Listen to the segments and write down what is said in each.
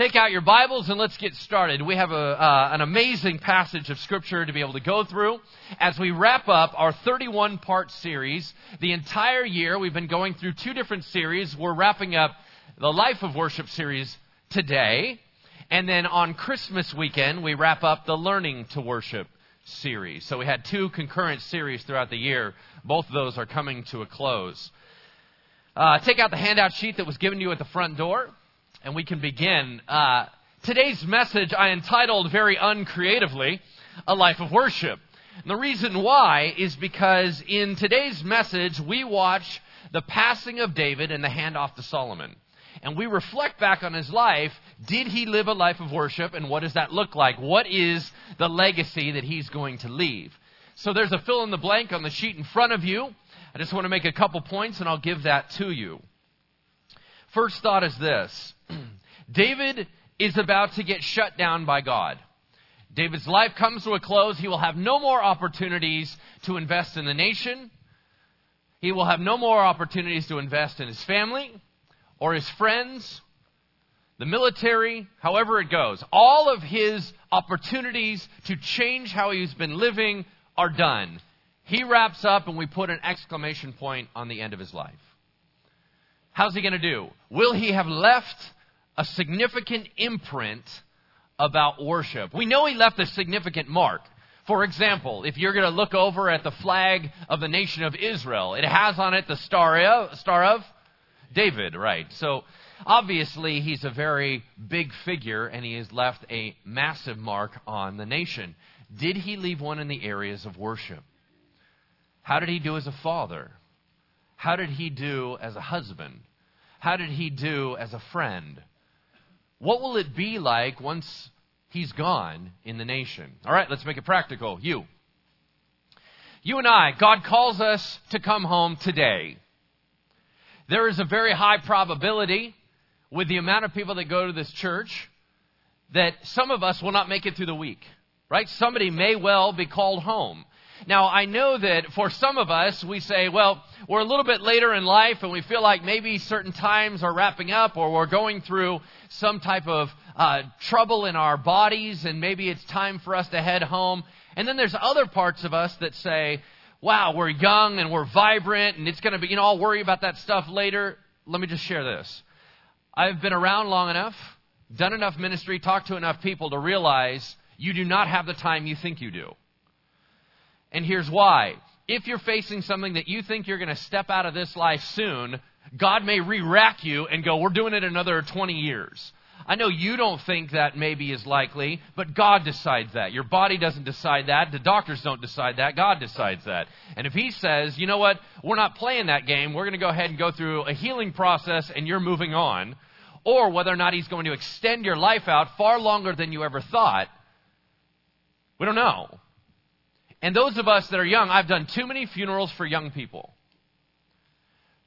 Take out your Bibles and let's get started. We have a, uh, an amazing passage of Scripture to be able to go through as we wrap up our 31 part series. The entire year, we've been going through two different series. We're wrapping up the Life of Worship series today. And then on Christmas weekend, we wrap up the Learning to Worship series. So we had two concurrent series throughout the year. Both of those are coming to a close. Uh, take out the handout sheet that was given to you at the front door and we can begin. Uh, today's message I entitled very uncreatively, A Life of Worship. And the reason why is because in today's message, we watch the passing of David and the handoff to Solomon. And we reflect back on his life. Did he live a life of worship? And what does that look like? What is the legacy that he's going to leave? So there's a fill in the blank on the sheet in front of you. I just want to make a couple points and I'll give that to you. First thought is this David is about to get shut down by God. David's life comes to a close. He will have no more opportunities to invest in the nation. He will have no more opportunities to invest in his family or his friends, the military, however it goes. All of his opportunities to change how he's been living are done. He wraps up and we put an exclamation point on the end of his life. How's he going to do? Will he have left a significant imprint about worship? We know he left a significant mark. For example, if you're going to look over at the flag of the nation of Israel, it has on it the star of, star of David, right? So obviously he's a very big figure and he has left a massive mark on the nation. Did he leave one in the areas of worship? How did he do as a father? How did he do as a husband? How did he do as a friend? What will it be like once he's gone in the nation? All right, let's make it practical. You. You and I, God calls us to come home today. There is a very high probability with the amount of people that go to this church that some of us will not make it through the week, right? Somebody may well be called home. Now, I know that for some of us, we say, well, we're a little bit later in life and we feel like maybe certain times are wrapping up or we're going through some type of uh, trouble in our bodies and maybe it's time for us to head home. And then there's other parts of us that say, wow, we're young and we're vibrant and it's going to be, you know, I'll worry about that stuff later. Let me just share this. I've been around long enough, done enough ministry, talked to enough people to realize you do not have the time you think you do. And here's why. If you're facing something that you think you're going to step out of this life soon, God may re rack you and go, We're doing it another 20 years. I know you don't think that maybe is likely, but God decides that. Your body doesn't decide that. The doctors don't decide that. God decides that. And if He says, you know what, we're not playing that game, we're going to go ahead and go through a healing process and you're moving on, or whether or not He's going to extend your life out far longer than you ever thought, we don't know. And those of us that are young, I've done too many funerals for young people.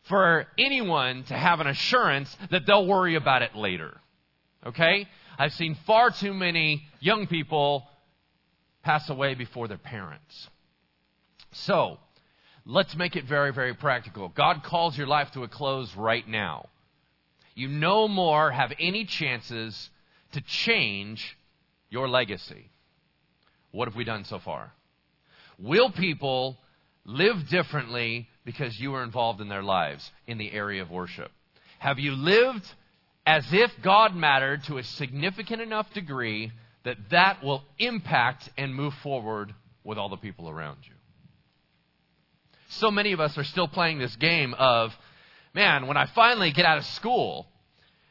For anyone to have an assurance that they'll worry about it later. Okay? I've seen far too many young people pass away before their parents. So, let's make it very, very practical. God calls your life to a close right now. You no more have any chances to change your legacy. What have we done so far? Will people live differently because you were involved in their lives in the area of worship? Have you lived as if God mattered to a significant enough degree that that will impact and move forward with all the people around you? So many of us are still playing this game of, man, when I finally get out of school,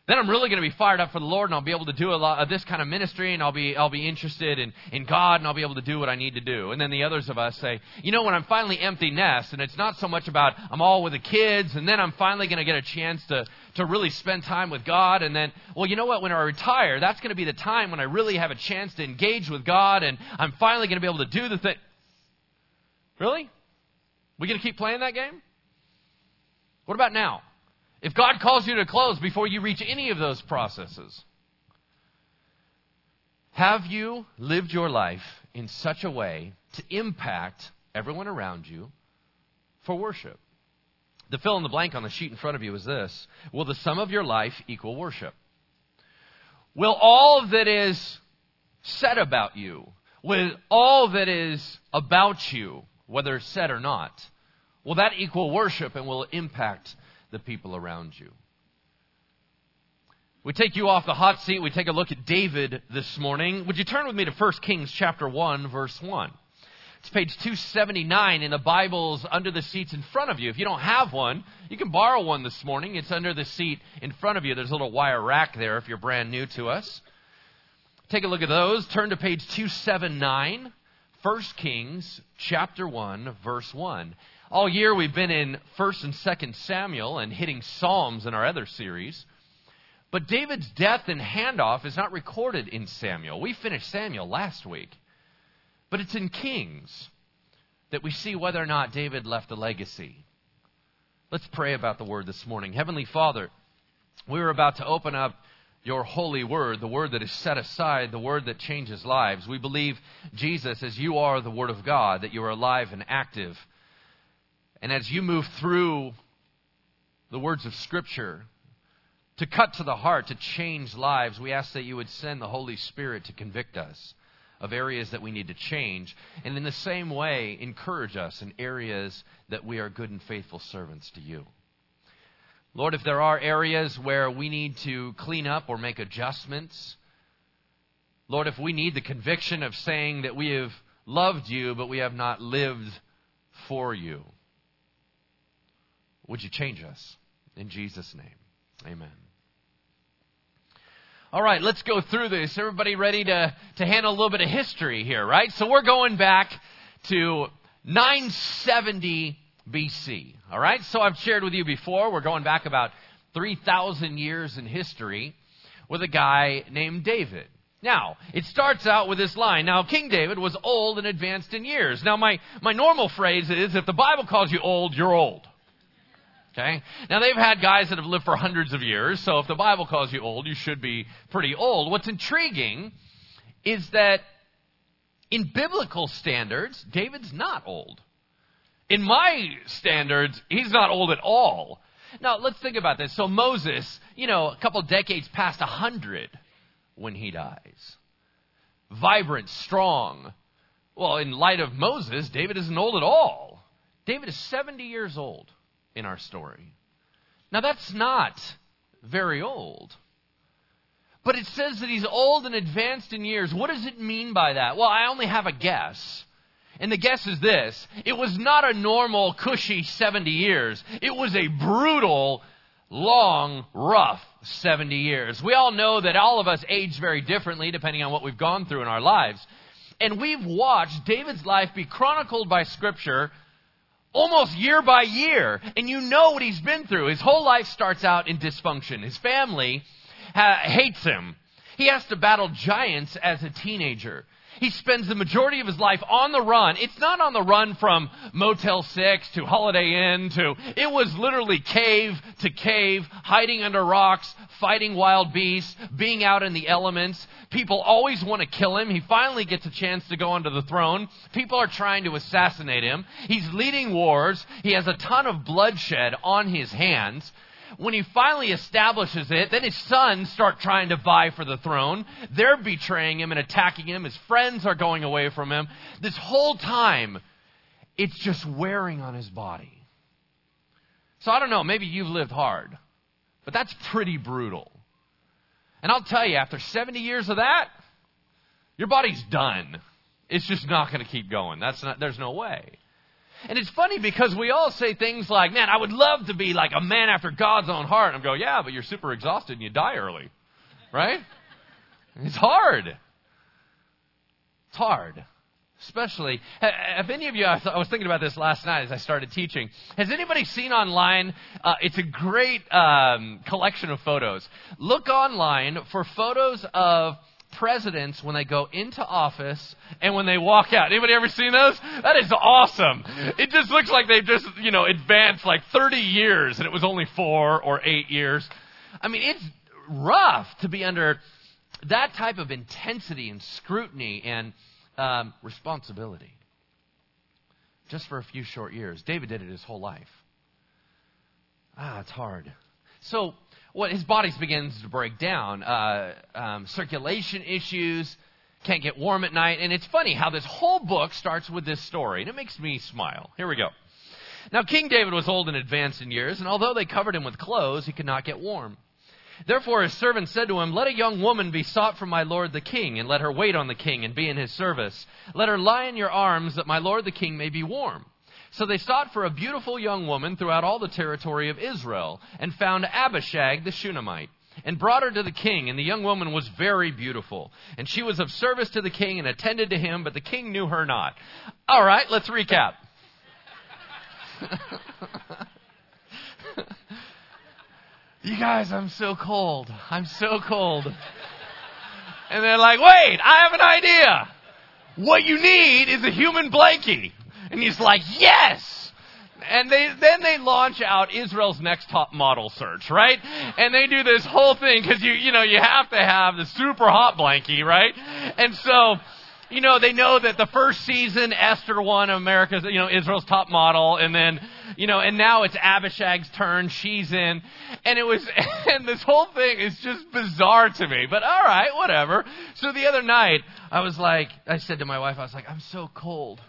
then I'm really going to be fired up for the Lord and I'll be able to do a lot of this kind of ministry and I'll be, I'll be interested in, in God and I'll be able to do what I need to do. And then the others of us say, you know, when I'm finally empty nest and it's not so much about I'm all with the kids and then I'm finally going to get a chance to, to really spend time with God. And then, well, you know what? When I retire, that's going to be the time when I really have a chance to engage with God and I'm finally going to be able to do the thing. Really? We going to keep playing that game? What about now? If God calls you to close before you reach any of those processes, have you lived your life in such a way to impact everyone around you for worship? The fill in the blank on the sheet in front of you is this Will the sum of your life equal worship? will all that is said about you, with all that is about you, whether said or not, will that equal worship and will impact the people around you? We take you off the hot seat. We take a look at David this morning. Would you turn with me to 1 Kings chapter 1 verse 1? It's page 279 in the Bibles under the seats in front of you. If you don't have one, you can borrow one this morning. It's under the seat in front of you. There's a little wire rack there if you're brand new to us. Take a look at those. Turn to page 279, 1 Kings chapter 1, verse 1. All year we've been in 1st and 2nd Samuel and hitting Psalms in our other series. But David's death and handoff is not recorded in Samuel. We finished Samuel last week. But it's in Kings that we see whether or not David left a legacy. Let's pray about the word this morning. Heavenly Father, we are about to open up your holy word, the word that is set aside, the word that changes lives. We believe, Jesus, as you are the word of God, that you are alive and active. And as you move through the words of Scripture to cut to the heart, to change lives, we ask that you would send the Holy Spirit to convict us of areas that we need to change. And in the same way, encourage us in areas that we are good and faithful servants to you. Lord, if there are areas where we need to clean up or make adjustments, Lord, if we need the conviction of saying that we have loved you, but we have not lived for you, would you change us? In Jesus' name, amen. All right, let's go through this. Everybody ready to, to handle a little bit of history here, right? So we're going back to 970 BC. All right? So I've shared with you before, we're going back about 3,000 years in history with a guy named David. Now, it starts out with this line. Now, King David was old and advanced in years. Now, my, my normal phrase is if the Bible calls you old, you're old. Okay? Now, they've had guys that have lived for hundreds of years, so if the Bible calls you old, you should be pretty old. What's intriguing is that in biblical standards, David's not old. In my standards, he's not old at all. Now, let's think about this. So, Moses, you know, a couple decades past a 100 when he dies. Vibrant, strong. Well, in light of Moses, David isn't old at all. David is 70 years old in our story. Now, that's not very old. But it says that he's old and advanced in years. What does it mean by that? Well, I only have a guess. And the guess is this it was not a normal, cushy 70 years, it was a brutal, long, rough 70 years. We all know that all of us age very differently depending on what we've gone through in our lives. And we've watched David's life be chronicled by Scripture almost year by year. And you know what he's been through. His whole life starts out in dysfunction. His family ha- hates him. He has to battle giants as a teenager. He spends the majority of his life on the run. It's not on the run from Motel 6 to Holiday Inn to, it was literally cave to cave, hiding under rocks, fighting wild beasts, being out in the elements. People always want to kill him. He finally gets a chance to go onto the throne. People are trying to assassinate him. He's leading wars. He has a ton of bloodshed on his hands when he finally establishes it, then his sons start trying to vie for the throne. They're betraying him and attacking him. His friends are going away from him. This whole time, it's just wearing on his body. So I don't know, maybe you've lived hard, but that's pretty brutal. And I'll tell you, after 70 years of that, your body's done. It's just not going to keep going. That's not, there's no way. And it's funny because we all say things like, man, I would love to be like a man after God's own heart. And I go, yeah, but you're super exhausted and you die early. Right? It's hard. It's hard. Especially, have any of you, I was thinking about this last night as I started teaching. Has anybody seen online? Uh, it's a great um, collection of photos. Look online for photos of presidents when they go into office and when they walk out. Anybody ever seen those? That is awesome. It just looks like they've just, you know, advanced like 30 years and it was only four or eight years. I mean, it's rough to be under that type of intensity and scrutiny and um, responsibility. Just for a few short years. David did it his whole life. Ah, it's hard. So, what his body begins to break down. Uh, um, circulation issues, can't get warm at night. And it's funny how this whole book starts with this story, and it makes me smile. Here we go. Now, King David was old and advanced in years, and although they covered him with clothes, he could not get warm. Therefore his servant said to him, Let a young woman be sought for my lord the king, and let her wait on the king and be in his service. Let her lie in your arms, that my lord the king may be warm. So they sought for a beautiful young woman throughout all the territory of Israel, and found Abishag the Shunammite, and brought her to the king. And the young woman was very beautiful. And she was of service to the king and attended to him, but the king knew her not. All right, let's recap. you guys, I'm so cold. I'm so cold. And they're like, wait, I have an idea. What you need is a human blankie. And he's like, yes! And they, then they launch out Israel's next top model search, right? And they do this whole thing because you, you know, you have to have the super hot blankie, right? And so, you know, they know that the first season Esther won America's, you know, Israel's top model, and then, you know, and now it's Abishag's turn. She's in, and it was, and this whole thing is just bizarre to me. But all right, whatever. So the other night, I was like, I said to my wife, I was like, I'm so cold.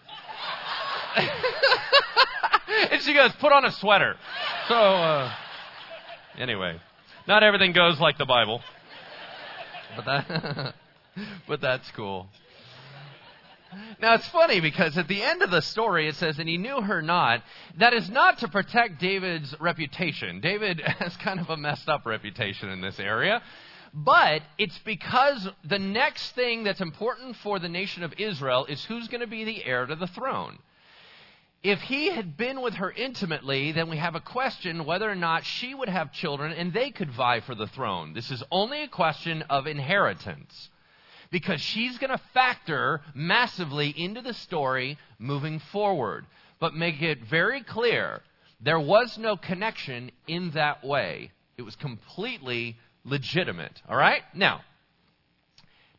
and she goes, put on a sweater. So, uh, anyway, not everything goes like the Bible. But that, but that's cool. Now it's funny because at the end of the story it says, and he knew her not. That is not to protect David's reputation. David has kind of a messed up reputation in this area. But it's because the next thing that's important for the nation of Israel is who's going to be the heir to the throne. If he had been with her intimately, then we have a question whether or not she would have children and they could vie for the throne. This is only a question of inheritance. Because she's going to factor massively into the story moving forward. But make it very clear there was no connection in that way. It was completely legitimate. All right? Now,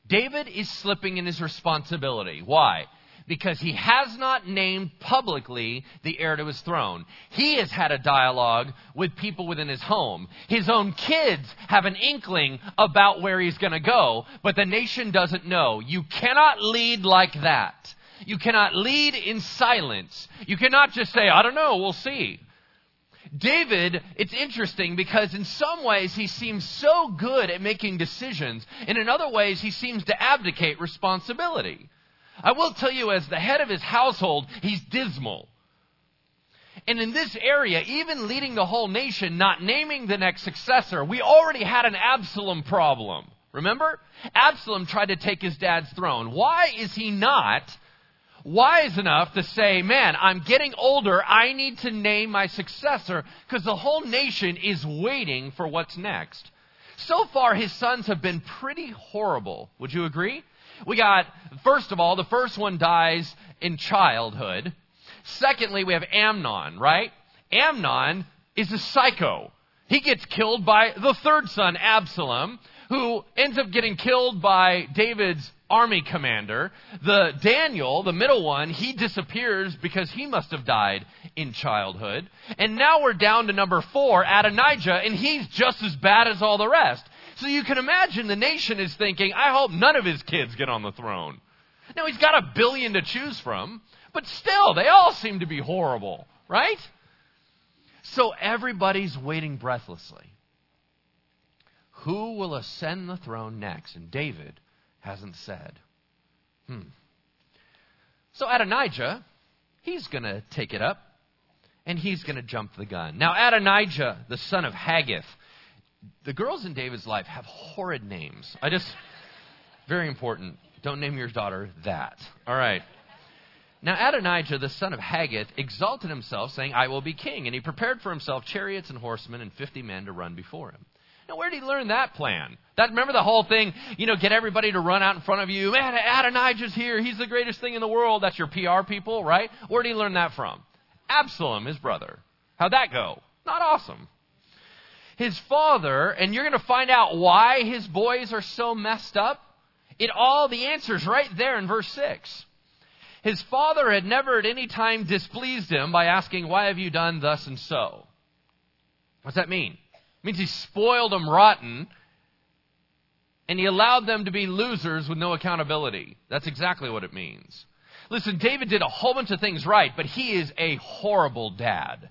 David is slipping in his responsibility. Why? Because he has not named publicly the heir to his throne. He has had a dialogue with people within his home. His own kids have an inkling about where he's going to go, but the nation doesn't know. You cannot lead like that. You cannot lead in silence. You cannot just say, I don't know, we'll see. David, it's interesting because in some ways he seems so good at making decisions, and in other ways he seems to abdicate responsibility. I will tell you, as the head of his household, he's dismal. And in this area, even leading the whole nation, not naming the next successor, we already had an Absalom problem. Remember? Absalom tried to take his dad's throne. Why is he not wise enough to say, man, I'm getting older. I need to name my successor because the whole nation is waiting for what's next. So far, his sons have been pretty horrible. Would you agree? We got, first of all, the first one dies in childhood. Secondly, we have Amnon, right? Amnon is a psycho. He gets killed by the third son, Absalom, who ends up getting killed by David's army commander. The Daniel, the middle one, he disappears because he must have died in childhood. And now we're down to number four, Adonijah, and he's just as bad as all the rest. So you can imagine the nation is thinking, I hope none of his kids get on the throne. Now, he's got a billion to choose from, but still, they all seem to be horrible, right? So everybody's waiting breathlessly. Who will ascend the throne next? And David hasn't said. Hmm. So Adonijah, he's going to take it up, and he's going to jump the gun. Now, Adonijah, the son of Haggith, the girls in David's life have horrid names. I just, very important. Don't name your daughter that. All right. Now Adonijah, the son of Haggith, exalted himself, saying, I will be king. And he prepared for himself chariots and horsemen and fifty men to run before him. Now, where did he learn that plan? That remember the whole thing, you know, get everybody to run out in front of you. Man, Adonijah's here. He's the greatest thing in the world. That's your PR people, right? Where did he learn that from? Absalom, his brother. How'd that go? Not awesome his father, and you're going to find out why his boys are so messed up. It all, the answer's right there in verse 6. His father had never at any time displeased him by asking, Why have you done thus and so? What's that mean? It means he spoiled them rotten and he allowed them to be losers with no accountability. That's exactly what it means. Listen, David did a whole bunch of things right, but he is a horrible dad.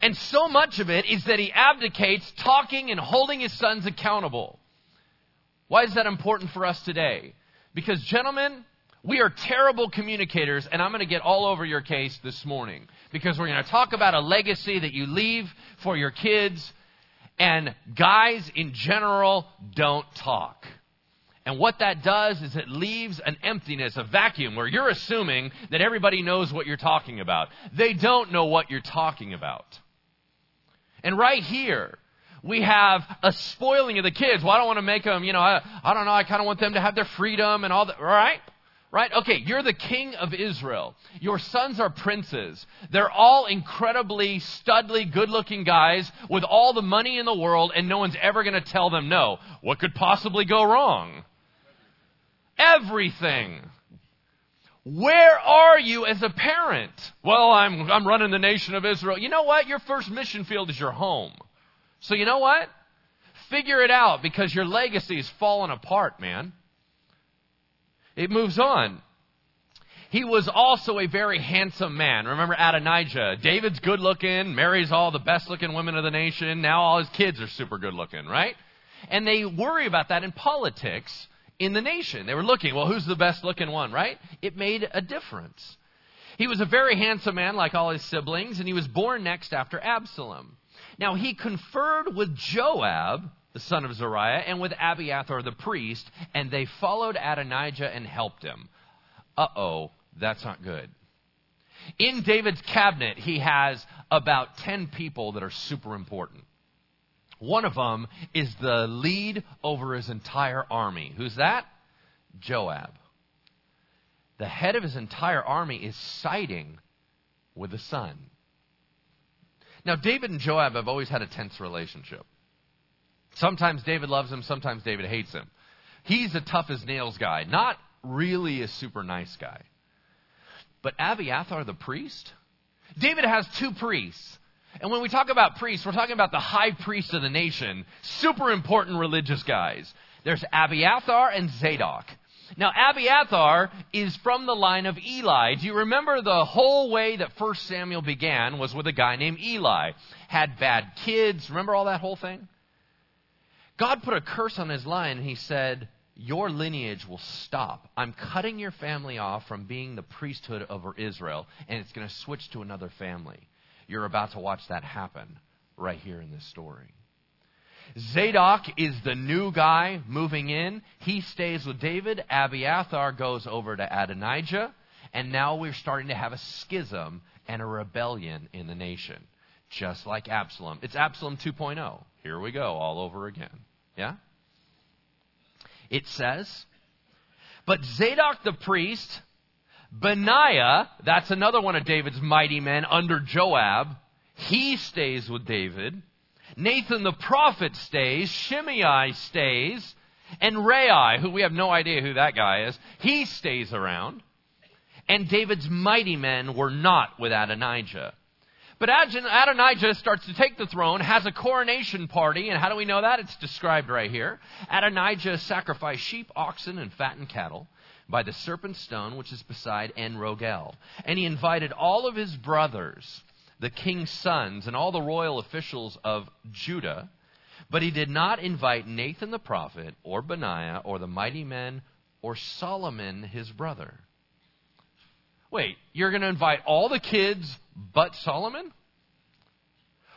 And so much of it is that he abdicates talking and holding his sons accountable. Why is that important for us today? Because, gentlemen, we are terrible communicators, and I'm going to get all over your case this morning. Because we're going to talk about a legacy that you leave for your kids, and guys in general don't talk. And what that does is it leaves an emptiness, a vacuum, where you're assuming that everybody knows what you're talking about. They don't know what you're talking about. And right here, we have a spoiling of the kids. Well, I don't want to make them, you know, I, I don't know, I kind of want them to have their freedom and all that, right? Right? Okay, you're the king of Israel. Your sons are princes. They're all incredibly studly, good looking guys with all the money in the world, and no one's ever going to tell them no. What could possibly go wrong? Everything. Where are you as a parent? Well, I'm, I'm running the nation of Israel. You know what? Your first mission field is your home. So you know what? Figure it out because your legacy is falling apart, man. It moves on. He was also a very handsome man. Remember Adonijah. David's good looking, marries all the best looking women of the nation. Now all his kids are super good looking, right? And they worry about that in politics in the nation. They were looking, well, who's the best looking one, right? It made a difference. He was a very handsome man, like all his siblings, and he was born next after Absalom. Now, he conferred with Joab, the son of Zeruiah, and with Abiathar the priest, and they followed Adonijah and helped him. Uh oh, that's not good. In David's cabinet, he has about 10 people that are super important. One of them is the lead over his entire army. Who's that? Joab. The head of his entire army is siding with the son. Now, David and Joab have always had a tense relationship. Sometimes David loves him, sometimes David hates him. He's a tough as nails guy, not really a super nice guy. But Abiathar the priest, David has two priests. And when we talk about priests, we're talking about the high priest of the nation, super important religious guys. There's Abiathar and Zadok. Now, Abiathar is from the line of Eli. Do you remember the whole way that 1 Samuel began was with a guy named Eli? Had bad kids. Remember all that whole thing? God put a curse on his line and he said, Your lineage will stop. I'm cutting your family off from being the priesthood over Israel, and it's going to switch to another family. You're about to watch that happen right here in this story. Zadok is the new guy moving in. He stays with David. Abiathar goes over to Adonijah. And now we're starting to have a schism and a rebellion in the nation, just like Absalom. It's Absalom 2.0. Here we go, all over again. Yeah? It says, But Zadok the priest Benaiah, that's another one of David's mighty men under Joab. He stays with David. Nathan the prophet stays. Shimei stays. And Rai, who we have no idea who that guy is, he stays around. And David's mighty men were not with Adonijah. But Adonijah starts to take the throne, has a coronation party, and how do we know that? It's described right here. Adonijah sacrificed sheep, oxen, and fattened cattle by the serpent stone which is beside En Rogel. And he invited all of his brothers, the king's sons, and all the royal officials of Judah. But he did not invite Nathan the prophet, or Benaiah, or the mighty men, or Solomon his brother. Wait, you're going to invite all the kids but Solomon?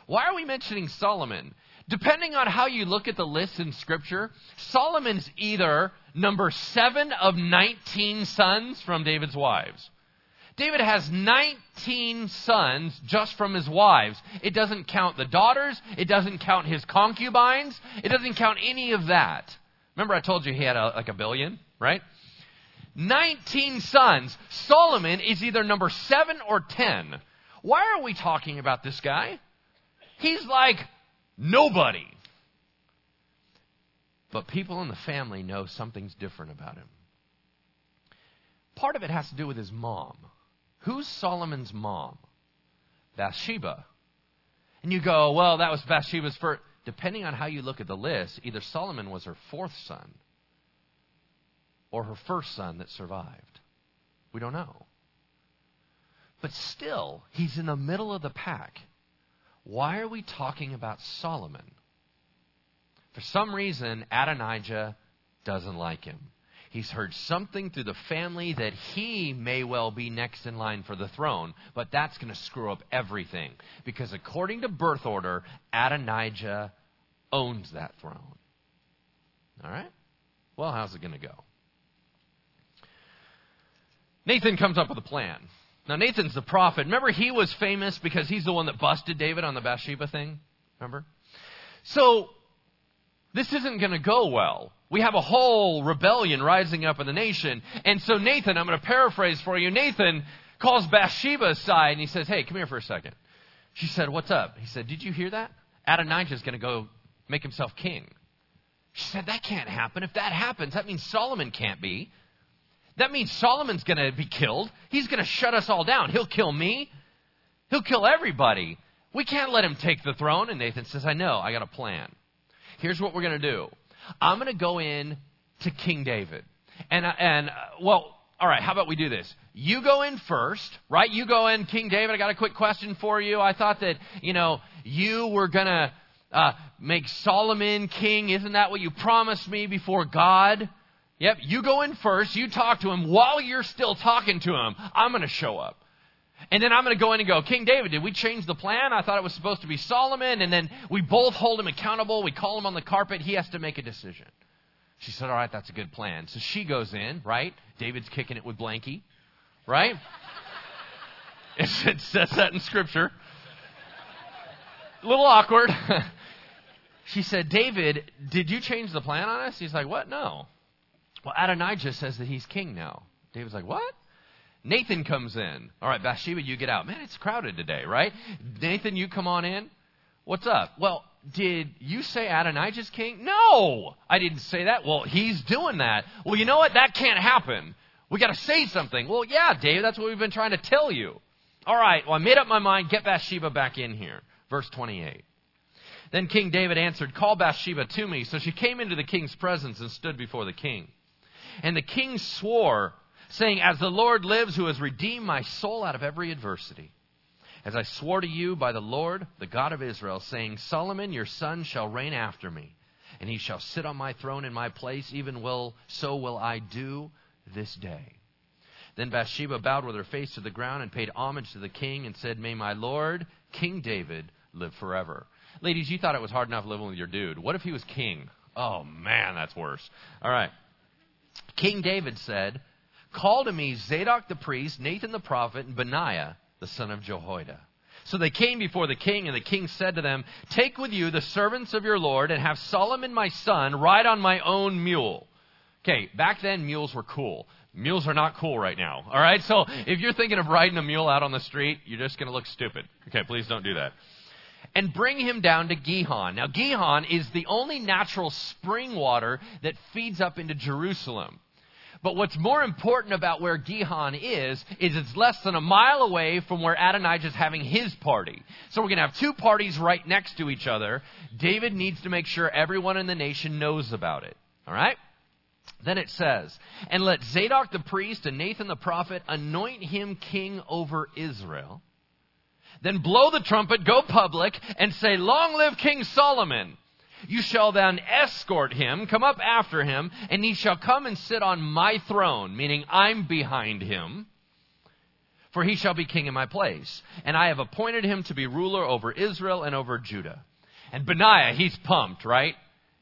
Why are we mentioning Solomon? Depending on how you look at the list in Scripture, Solomon's either number seven of 19 sons from David's wives. David has 19 sons just from his wives. It doesn't count the daughters. It doesn't count his concubines. It doesn't count any of that. Remember, I told you he had a, like a billion, right? 19 sons. Solomon is either number seven or 10. Why are we talking about this guy? He's like Nobody. But people in the family know something's different about him. Part of it has to do with his mom. Who's Solomon's mom? Bathsheba. And you go, well, that was Bathsheba's first. depending on how you look at the list, either Solomon was her fourth son or her first son that survived. We don't know. But still, he's in the middle of the pack. Why are we talking about Solomon? For some reason, Adonijah doesn't like him. He's heard something through the family that he may well be next in line for the throne, but that's going to screw up everything. Because according to birth order, Adonijah owns that throne. All right? Well, how's it going to go? Nathan comes up with a plan. Now, Nathan's the prophet. Remember, he was famous because he's the one that busted David on the Bathsheba thing? Remember? So, this isn't going to go well. We have a whole rebellion rising up in the nation. And so Nathan, I'm going to paraphrase for you. Nathan calls Bathsheba aside and he says, Hey, come here for a second. She said, What's up? He said, Did you hear that? Adonijah is going to go make himself king. She said, That can't happen. If that happens, that means Solomon can't be. That means Solomon's going to be killed. He's going to shut us all down. He'll kill me. He'll kill everybody. We can't let him take the throne. And Nathan says, I know. I got a plan. Here's what we're going to do. I'm going to go in to King David. And, uh, and uh, well, all right, how about we do this? You go in first, right? You go in, King David. I got a quick question for you. I thought that, you know, you were going to uh, make Solomon king. Isn't that what you promised me before God? Yep, you go in first. You talk to him. While you're still talking to him, I'm going to show up. And then I'm going to go in and go, King David, did we change the plan? I thought it was supposed to be Solomon. And then we both hold him accountable. We call him on the carpet. He has to make a decision. She said, All right, that's a good plan. So she goes in, right? David's kicking it with Blanky, right? it says that in Scripture. A little awkward. she said, David, did you change the plan on us? He's like, What? No. Well, Adonijah says that he's king now. David's like, What? Nathan comes in. All right, Bathsheba, you get out. Man, it's crowded today, right? Nathan, you come on in. What's up? Well, did you say Adonijah's king? No, I didn't say that. Well, he's doing that. Well, you know what? That can't happen. We got to say something. Well, yeah, Dave, that's what we've been trying to tell you. All right, well, I made up my mind. Get Bathsheba back in here. Verse 28. Then King David answered, Call Bathsheba to me. So she came into the king's presence and stood before the king. And the king swore saying, As the Lord lives, who has redeemed my soul out of every adversity, as I swore to you by the Lord, the God of Israel, saying, Solomon your son shall reign after me, and he shall sit on my throne in my place, even will so will I do this day. Then Bathsheba bowed with her face to the ground and paid homage to the king and said, May my Lord, King David, live forever. Ladies, you thought it was hard enough living with your dude. What if he was king? Oh, man, that's worse. All right. King David said, Call to me Zadok the priest, Nathan the prophet, and Benaiah the son of Jehoiada. So they came before the king, and the king said to them, Take with you the servants of your Lord, and have Solomon my son ride on my own mule. Okay, back then mules were cool. Mules are not cool right now. All right, so if you're thinking of riding a mule out on the street, you're just going to look stupid. Okay, please don't do that. And bring him down to Gihon. Now, Gihon is the only natural spring water that feeds up into Jerusalem. But what's more important about where Gihon is, is it's less than a mile away from where Adonijah is having his party. So we're going to have two parties right next to each other. David needs to make sure everyone in the nation knows about it. All right? Then it says, And let Zadok the priest and Nathan the prophet anoint him king over Israel. Then blow the trumpet, go public, and say, Long live King Solomon! You shall then escort him, come up after him, and he shall come and sit on my throne, meaning I'm behind him. For he shall be king in my place. And I have appointed him to be ruler over Israel and over Judah. And Benaiah, he's pumped, right?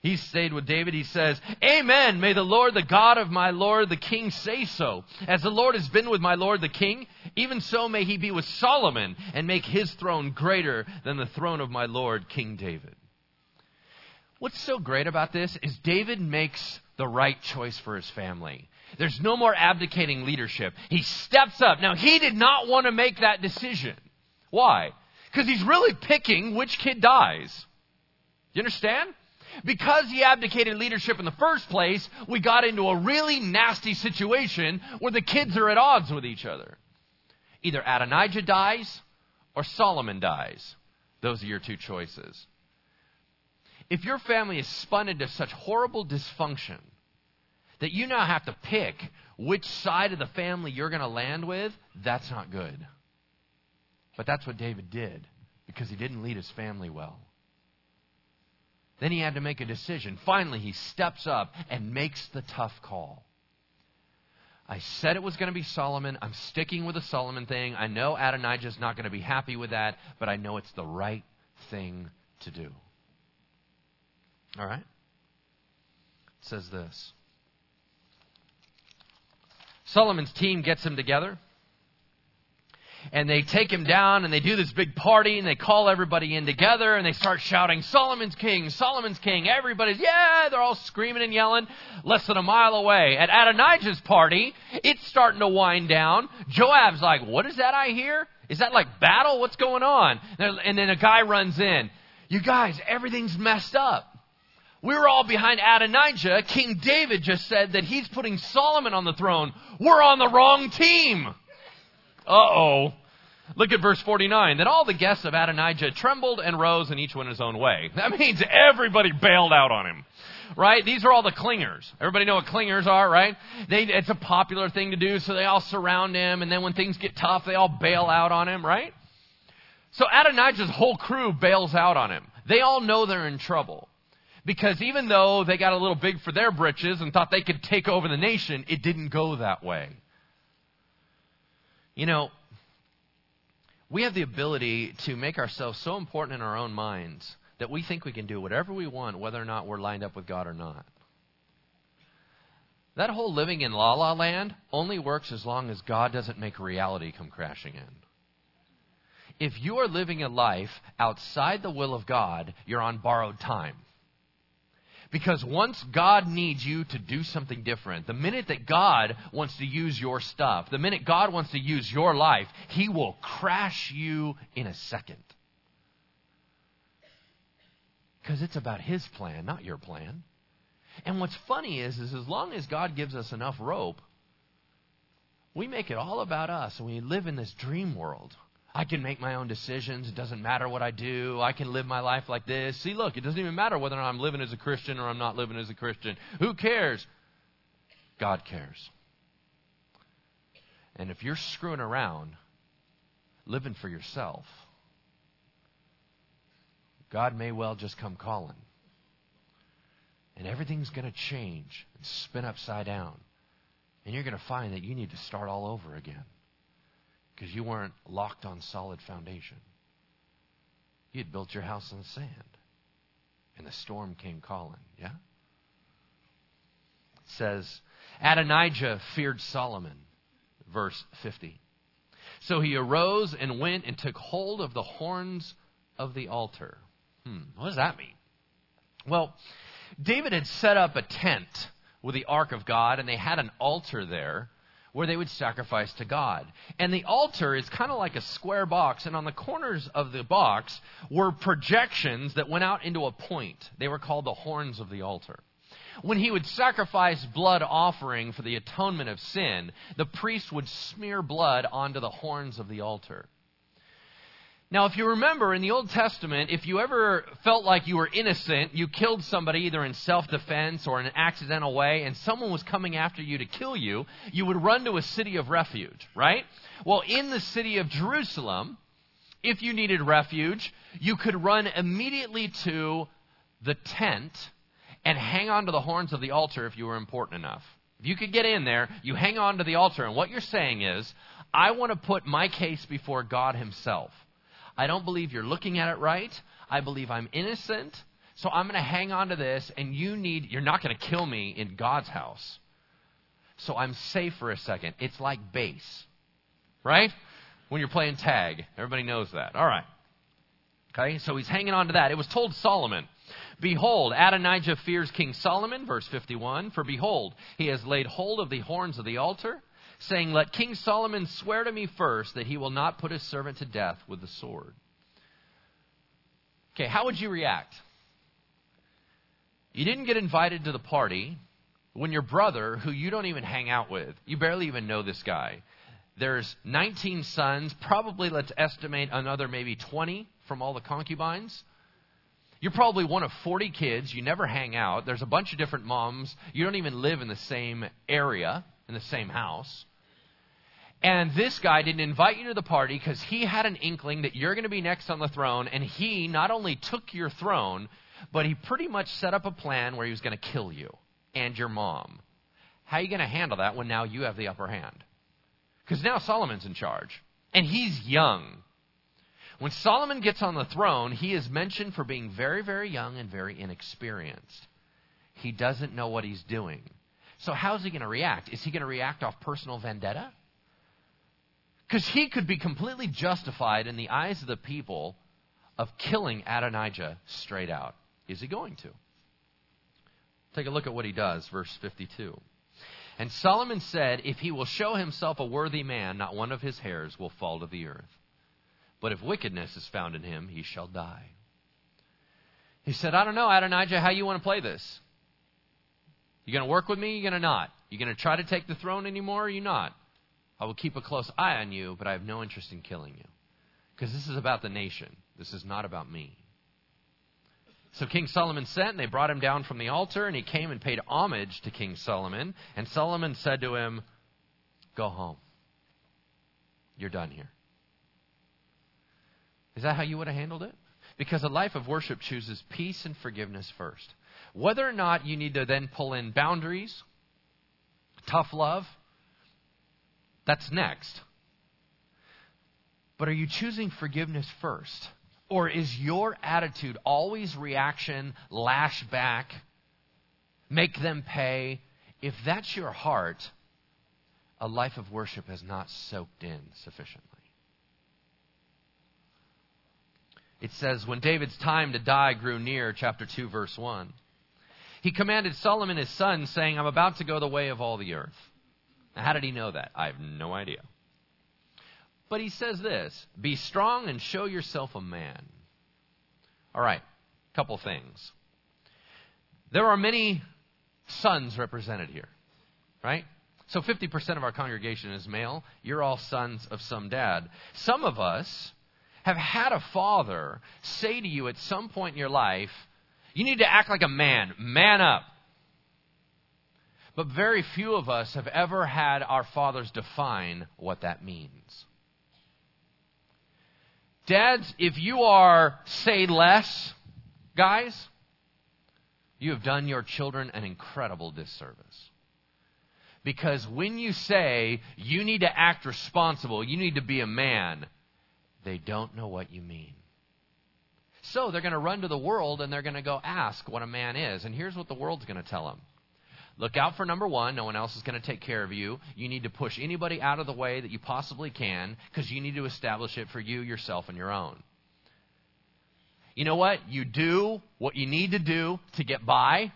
He stayed with David. He says, Amen. May the Lord, the God of my Lord, the king, say so. As the Lord has been with my Lord, the king, even so may he be with Solomon and make his throne greater than the throne of my Lord, King David. What's so great about this is David makes the right choice for his family. There's no more abdicating leadership. He steps up. Now, he did not want to make that decision. Why? Because he's really picking which kid dies. You understand? Because he abdicated leadership in the first place, we got into a really nasty situation where the kids are at odds with each other. Either Adonijah dies or Solomon dies. Those are your two choices. If your family is spun into such horrible dysfunction that you now have to pick which side of the family you're going to land with, that's not good. But that's what David did because he didn't lead his family well. Then he had to make a decision. Finally, he steps up and makes the tough call. I said it was going to be Solomon. I'm sticking with the Solomon thing. I know Adonijah's not going to be happy with that, but I know it's the right thing to do. All right? It says this Solomon's team gets him together and they take him down and they do this big party and they call everybody in together and they start shouting, Solomon's king, Solomon's king. Everybody's, yeah, they're all screaming and yelling less than a mile away. At Adonijah's party, it's starting to wind down. Joab's like, what is that I hear? Is that like battle? What's going on? And then a guy runs in. You guys, everything's messed up. We were all behind Adonijah. King David just said that he's putting Solomon on the throne. We're on the wrong team. Uh oh. Look at verse 49. Then all the guests of Adonijah trembled and rose, and each went his own way. That means everybody bailed out on him. Right? These are all the clingers. Everybody know what clingers are, right? They, it's a popular thing to do, so they all surround him, and then when things get tough, they all bail out on him, right? So Adonijah's whole crew bails out on him. They all know they're in trouble. Because even though they got a little big for their britches and thought they could take over the nation, it didn't go that way. You know, we have the ability to make ourselves so important in our own minds that we think we can do whatever we want, whether or not we're lined up with God or not. That whole living in la la land only works as long as God doesn't make reality come crashing in. If you are living a life outside the will of God, you're on borrowed time. Because once God needs you to do something different, the minute that God wants to use your stuff, the minute God wants to use your life, He will crash you in a second. Because it's about His plan, not your plan. And what's funny is, is as long as God gives us enough rope, we make it all about us and we live in this dream world. I can make my own decisions. It doesn't matter what I do. I can live my life like this. See, look, it doesn't even matter whether I'm living as a Christian or I'm not living as a Christian. Who cares? God cares. And if you're screwing around, living for yourself, God may well just come calling. And everything's going to change and spin upside down. And you're going to find that you need to start all over again because you weren't locked on solid foundation. You had built your house on sand, and the storm came calling. Yeah? It says, Adonijah feared Solomon, verse 50. So he arose and went and took hold of the horns of the altar. Hmm, what does that mean? Well, David had set up a tent with the ark of God, and they had an altar there where they would sacrifice to God. And the altar is kind of like a square box, and on the corners of the box were projections that went out into a point. They were called the horns of the altar. When he would sacrifice blood offering for the atonement of sin, the priest would smear blood onto the horns of the altar. Now, if you remember in the Old Testament, if you ever felt like you were innocent, you killed somebody either in self defense or in an accidental way, and someone was coming after you to kill you, you would run to a city of refuge, right? Well, in the city of Jerusalem, if you needed refuge, you could run immediately to the tent and hang on to the horns of the altar if you were important enough. If you could get in there, you hang on to the altar, and what you're saying is, I want to put my case before God Himself. I don't believe you're looking at it right. I believe I'm innocent. So I'm going to hang on to this, and you need, you're not going to kill me in God's house. So I'm safe for a second. It's like base, right? When you're playing tag. Everybody knows that. All right. Okay, so he's hanging on to that. It was told Solomon, Behold, Adonijah fears King Solomon, verse 51. For behold, he has laid hold of the horns of the altar saying, Let King Solomon swear to me first that he will not put his servant to death with the sword. Okay, how would you react? You didn't get invited to the party when your brother, who you don't even hang out with, you barely even know this guy, there's 19 sons, probably let's estimate another maybe 20 from all the concubines. You're probably one of 40 kids. You never hang out. There's a bunch of different moms. You don't even live in the same area, in the same house. And this guy didn't invite you to the party because he had an inkling that you're going to be next on the throne. And he not only took your throne, but he pretty much set up a plan where he was going to kill you and your mom. How are you going to handle that when now you have the upper hand? Because now Solomon's in charge. And he's young. When Solomon gets on the throne, he is mentioned for being very, very young and very inexperienced. He doesn't know what he's doing. So, how's he going to react? Is he going to react off personal vendetta? Because he could be completely justified in the eyes of the people of killing Adonijah straight out. Is he going to? Take a look at what he does, verse 52. And Solomon said, If he will show himself a worthy man, not one of his hairs will fall to the earth. But if wickedness is found in him, he shall die. He said, I don't know, Adonijah, how you want to play this. You going to work with me? You going to not? You going to try to take the throne anymore? Or you not? I will keep a close eye on you, but I have no interest in killing you. Because this is about the nation. This is not about me. So King Solomon sent, and they brought him down from the altar, and he came and paid homage to King Solomon. And Solomon said to him, Go home. You're done here. Is that how you would have handled it? Because a life of worship chooses peace and forgiveness first. Whether or not you need to then pull in boundaries, tough love, that's next. But are you choosing forgiveness first? Or is your attitude always reaction, lash back, make them pay? If that's your heart, a life of worship has not soaked in sufficiently. It says, When David's time to die grew near, chapter 2, verse 1, he commanded Solomon his son, saying, I'm about to go the way of all the earth. Now, how did he know that? I have no idea. But he says this Be strong and show yourself a man. All right, couple things. There are many sons represented here, right? So 50% of our congregation is male. You're all sons of some dad. Some of us have had a father say to you at some point in your life, you need to act like a man, man up. But very few of us have ever had our fathers define what that means. Dads, if you are say less, guys, you have done your children an incredible disservice. Because when you say you need to act responsible, you need to be a man, they don't know what you mean. So they're going to run to the world and they're going to go ask what a man is. And here's what the world's going to tell them Look out for number one. No one else is going to take care of you. You need to push anybody out of the way that you possibly can because you need to establish it for you, yourself, and your own. You know what? You do what you need to do to get by.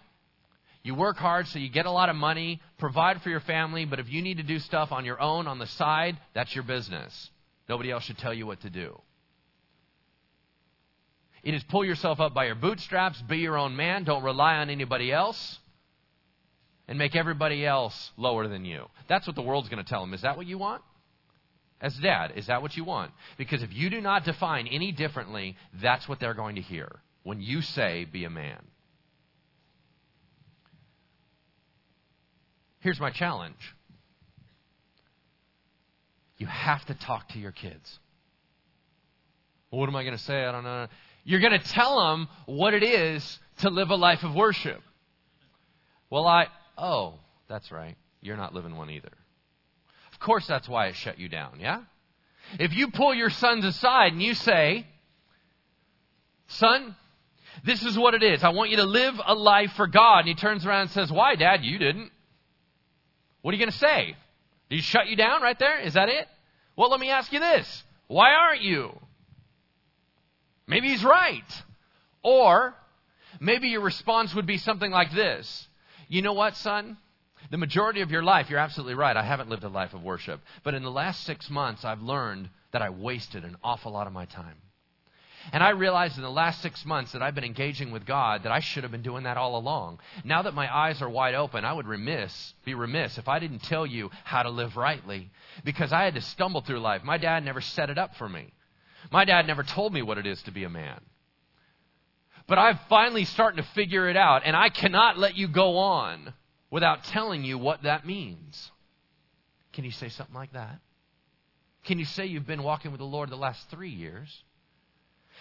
You work hard so you get a lot of money, provide for your family, but if you need to do stuff on your own on the side, that's your business. Nobody else should tell you what to do. It is pull yourself up by your bootstraps, be your own man, don't rely on anybody else, and make everybody else lower than you. That's what the world's going to tell them. Is that what you want? As dad, is that what you want? Because if you do not define any differently, that's what they're going to hear when you say, be a man. Here's my challenge you have to talk to your kids. What am I going to say? I don't know. You're going to tell them what it is to live a life of worship. Well, I, oh, that's right. You're not living one either. Of course, that's why it shut you down, yeah? If you pull your sons aside and you say, Son, this is what it is. I want you to live a life for God. And he turns around and says, Why, Dad? You didn't. What are you going to say? Did he shut you down right there? Is that it? Well, let me ask you this. Why aren't you? Maybe he's right. Or maybe your response would be something like this You know what, son? The majority of your life, you're absolutely right. I haven't lived a life of worship. But in the last six months, I've learned that I wasted an awful lot of my time. And I realized in the last six months that I've been engaging with God that I should have been doing that all along. Now that my eyes are wide open, I would remiss, be remiss if I didn't tell you how to live rightly because I had to stumble through life. My dad never set it up for me. My dad never told me what it is to be a man. but I'm finally starting to figure it out, and I cannot let you go on without telling you what that means. Can you say something like that? Can you say you've been walking with the Lord the last three years?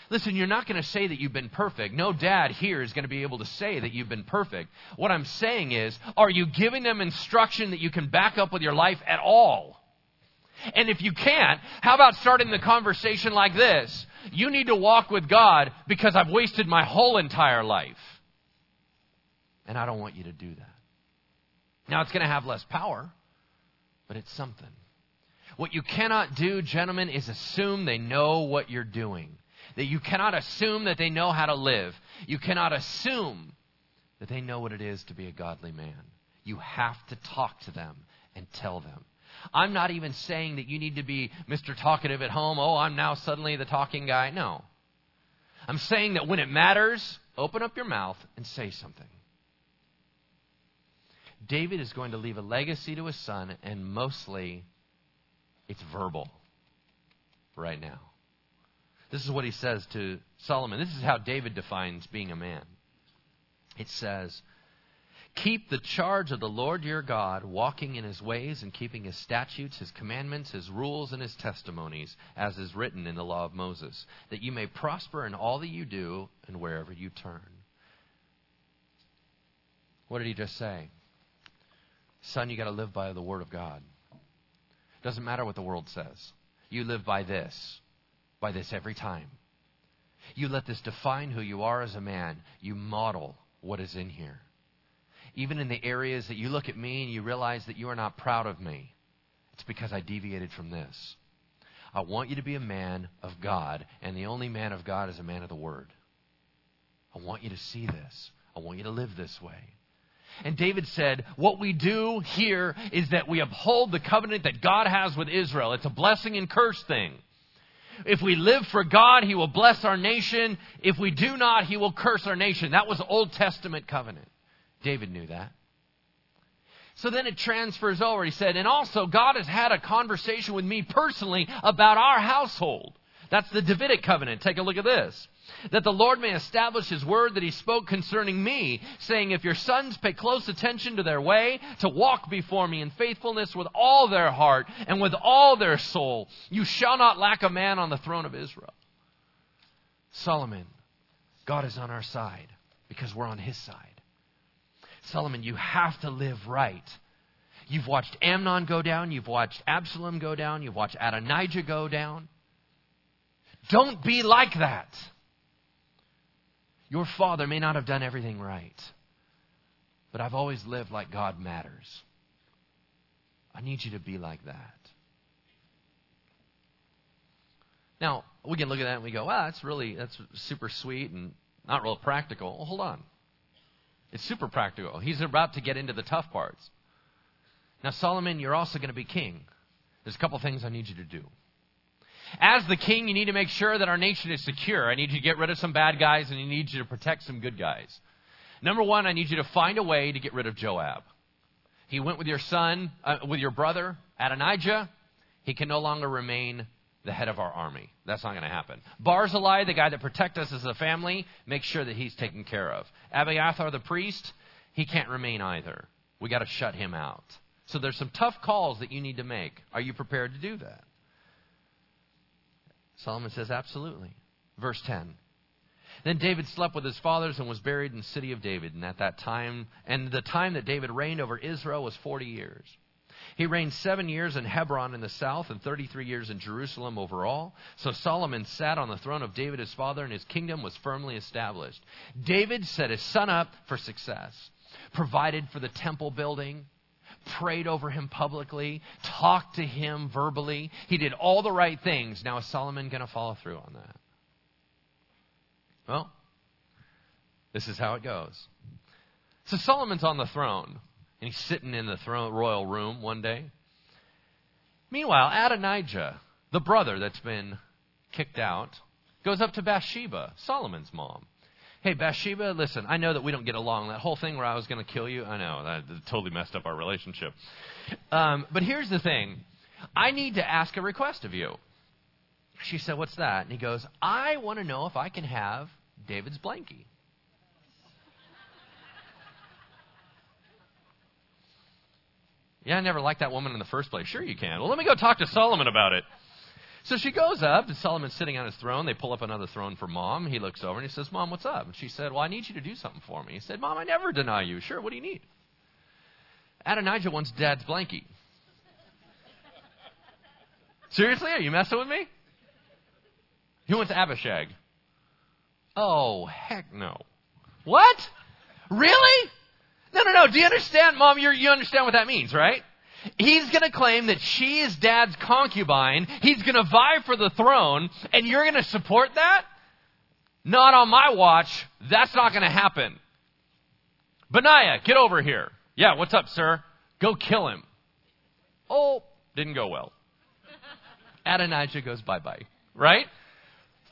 Listen, you're not going to say that you've been perfect. No dad here is going to be able to say that you've been perfect. What I'm saying is, are you giving them instruction that you can back up with your life at all? And if you can't, how about starting the conversation like this? You need to walk with God because I've wasted my whole entire life. And I don't want you to do that. Now, it's going to have less power, but it's something. What you cannot do, gentlemen, is assume they know what you're doing. That you cannot assume that they know how to live. You cannot assume that they know what it is to be a godly man. You have to talk to them and tell them. I'm not even saying that you need to be Mr. Talkative at home. Oh, I'm now suddenly the talking guy. No. I'm saying that when it matters, open up your mouth and say something. David is going to leave a legacy to his son, and mostly it's verbal right now. This is what he says to Solomon. This is how David defines being a man. It says, Keep the charge of the Lord your God, walking in his ways and keeping his statutes, his commandments, his rules, and his testimonies, as is written in the law of Moses, that you may prosper in all that you do and wherever you turn. What did he just say? Son, you got to live by the word of God. Doesn't matter what the world says. You live by this, by this every time. You let this define who you are as a man. You model what is in here even in the areas that you look at me and you realize that you are not proud of me, it's because I deviated from this. I want you to be a man of God, and the only man of God is a man of the Word. I want you to see this. I want you to live this way. And David said, What we do here is that we uphold the covenant that God has with Israel. It's a blessing and curse thing. If we live for God, He will bless our nation. If we do not, He will curse our nation. That was Old Testament covenant. David knew that. So then it transfers over. He said, and also God has had a conversation with me personally about our household. That's the Davidic covenant. Take a look at this. That the Lord may establish his word that he spoke concerning me, saying, If your sons pay close attention to their way, to walk before me in faithfulness with all their heart and with all their soul, you shall not lack a man on the throne of Israel. Solomon, God is on our side because we're on his side. Solomon, you have to live right. You've watched Amnon go down, you've watched Absalom go down, you've watched Adonijah go down. Don't be like that. Your father may not have done everything right, but I've always lived like God matters. I need you to be like that. Now, we can look at that and we go, wow, that's really, that's super sweet and not real practical. Well, hold on. It's super practical. He's about to get into the tough parts. Now, Solomon, you're also going to be king. There's a couple things I need you to do. As the king, you need to make sure that our nation is secure. I need you to get rid of some bad guys, and I need you to protect some good guys. Number one, I need you to find a way to get rid of Joab. He went with your son, uh, with your brother, Adonijah. He can no longer remain the head of our army. That's not going to happen. Barzillai, the guy that protects us as a family, make sure that he's taken care of. Abiathar, the priest, he can't remain either. We got to shut him out. So there's some tough calls that you need to make. Are you prepared to do that? Solomon says, absolutely. Verse 10. Then David slept with his fathers and was buried in the city of David. And at that time, and the time that David reigned over Israel was 40 years. He reigned seven years in Hebron in the south and 33 years in Jerusalem overall. So Solomon sat on the throne of David his father, and his kingdom was firmly established. David set his son up for success, provided for the temple building, prayed over him publicly, talked to him verbally. He did all the right things. Now, is Solomon going to follow through on that? Well, this is how it goes. So Solomon's on the throne. And he's sitting in the throne, royal room one day. Meanwhile, Adonijah, the brother that's been kicked out, goes up to Bathsheba, Solomon's mom. Hey, Bathsheba, listen, I know that we don't get along. That whole thing where I was going to kill you, I know, that totally messed up our relationship. Um, but here's the thing I need to ask a request of you. She said, What's that? And he goes, I want to know if I can have David's blankie. Yeah, I never liked that woman in the first place. Sure, you can. Well, let me go talk to Solomon about it. So she goes up, and Solomon's sitting on his throne. They pull up another throne for mom. He looks over and he says, Mom, what's up? And she said, Well, I need you to do something for me. He said, Mom, I never deny you. Sure, what do you need? Adonijah wants dad's blankie. Seriously? Are you messing with me? He wants Abishag. Oh, heck no. What? Really? No, no, no. Do you understand, Mom? you you understand what that means, right? He's going to claim that she is dad's concubine. He's going to vie for the throne, and you're going to support that? Not on my watch. That's not going to happen. Benaiah, get over here. Yeah, what's up, sir? Go kill him. Oh, didn't go well. Adonijah goes bye bye. Right?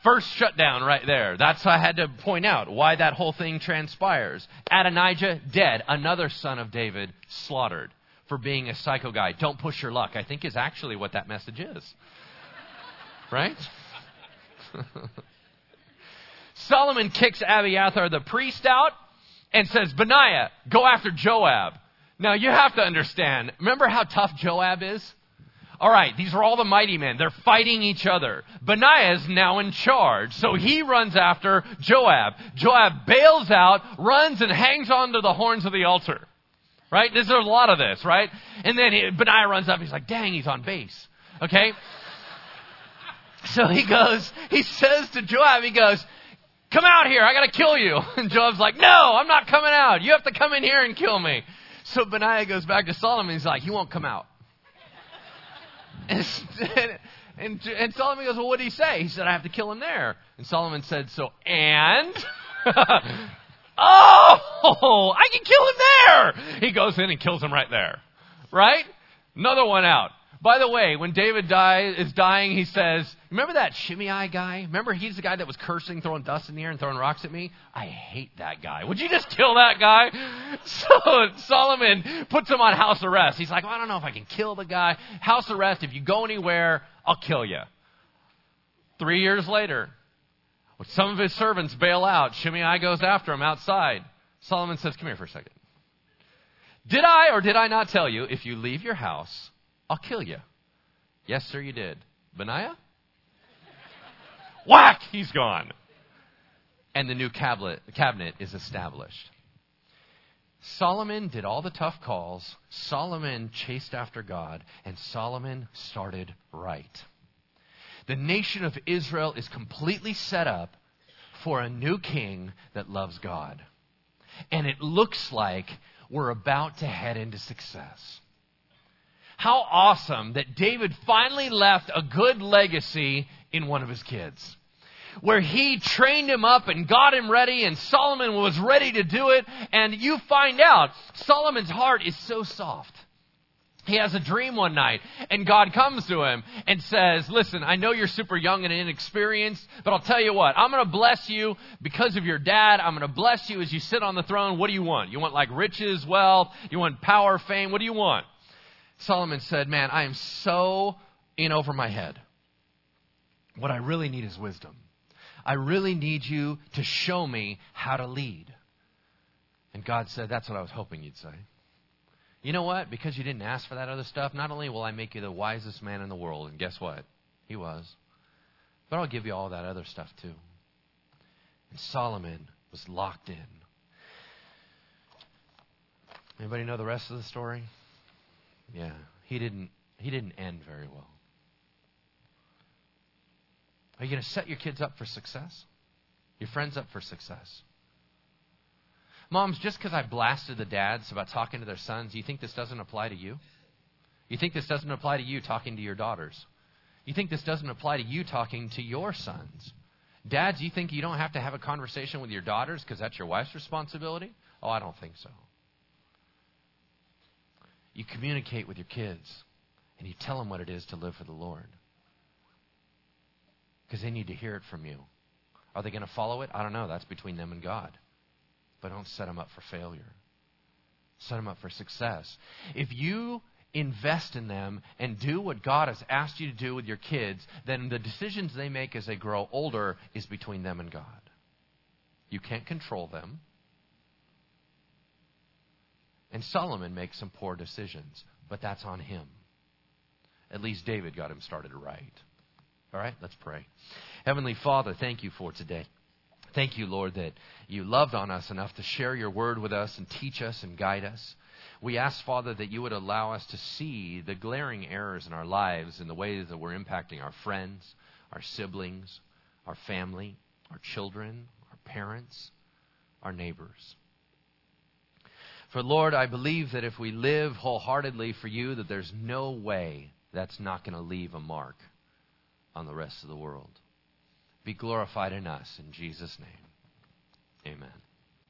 First shutdown right there. That's I had to point out why that whole thing transpires. Adonijah dead, another son of David slaughtered for being a psycho guy. Don't push your luck. I think is actually what that message is. Right? Solomon kicks Abiathar the priest out and says, Benaiah, go after Joab. Now you have to understand, remember how tough Joab is? All right, these are all the mighty men. They're fighting each other. Benaiah is now in charge. So he runs after Joab. Joab bails out, runs and hangs onto the horns of the altar. Right? There's a lot of this, right? And then he, Benaiah runs up. He's like, dang, he's on base. Okay? so he goes, he says to Joab, he goes, come out here. I got to kill you. And Joab's like, no, I'm not coming out. You have to come in here and kill me. So Benaiah goes back to Solomon. He's like, he won't come out. And, and, and Solomon goes, Well, what did he say? He said, I have to kill him there. And Solomon said, So, and? oh, I can kill him there. He goes in and kills him right there. Right? Another one out. By the way, when David die, is dying, he says, Remember that Shimei guy? Remember he's the guy that was cursing, throwing dust in the air, and throwing rocks at me? I hate that guy. Would you just kill that guy? So Solomon puts him on house arrest. He's like, well, I don't know if I can kill the guy. House arrest, if you go anywhere, I'll kill you. Three years later, some of his servants bail out. Shimei goes after him outside. Solomon says, Come here for a second. Did I or did I not tell you, if you leave your house, I'll kill you. Yes, sir, you did. Benaiah? Whack! He's gone. And the new cabinet, cabinet is established. Solomon did all the tough calls. Solomon chased after God. And Solomon started right. The nation of Israel is completely set up for a new king that loves God. And it looks like we're about to head into success. How awesome that David finally left a good legacy in one of his kids. Where he trained him up and got him ready, and Solomon was ready to do it. And you find out Solomon's heart is so soft. He has a dream one night, and God comes to him and says, Listen, I know you're super young and inexperienced, but I'll tell you what, I'm going to bless you because of your dad. I'm going to bless you as you sit on the throne. What do you want? You want like riches, wealth? You want power, fame? What do you want? Solomon said, Man, I am so in over my head. What I really need is wisdom. I really need you to show me how to lead. And God said, That's what I was hoping you'd say. You know what? Because you didn't ask for that other stuff, not only will I make you the wisest man in the world, and guess what? He was. But I'll give you all that other stuff too. And Solomon was locked in. Anybody know the rest of the story? Yeah, he didn't he didn't end very well. Are you going to set your kids up for success? Your friends up for success? Moms, just because I blasted the dads about talking to their sons, you think this doesn't apply to you? You think this doesn't apply to you talking to your daughters? You think this doesn't apply to you talking to your sons? Dads, you think you don't have to have a conversation with your daughters because that's your wife's responsibility? Oh, I don't think so you communicate with your kids and you tell them what it is to live for the Lord. Because they need to hear it from you. Are they going to follow it? I don't know. That's between them and God. But don't set them up for failure. Set them up for success. If you invest in them and do what God has asked you to do with your kids, then the decisions they make as they grow older is between them and God. You can't control them. And Solomon makes some poor decisions. but that's on him. At least David got him started right. All right, let's pray. Heavenly Father, thank you for today. Thank you, Lord, that you loved on us enough to share your word with us and teach us and guide us. We ask, Father, that you would allow us to see the glaring errors in our lives in the ways that we're impacting our friends, our siblings, our family, our children, our parents, our neighbors. For Lord, I believe that if we live wholeheartedly for you, that there's no way that's not going to leave a mark on the rest of the world. Be glorified in us. In Jesus' name, amen.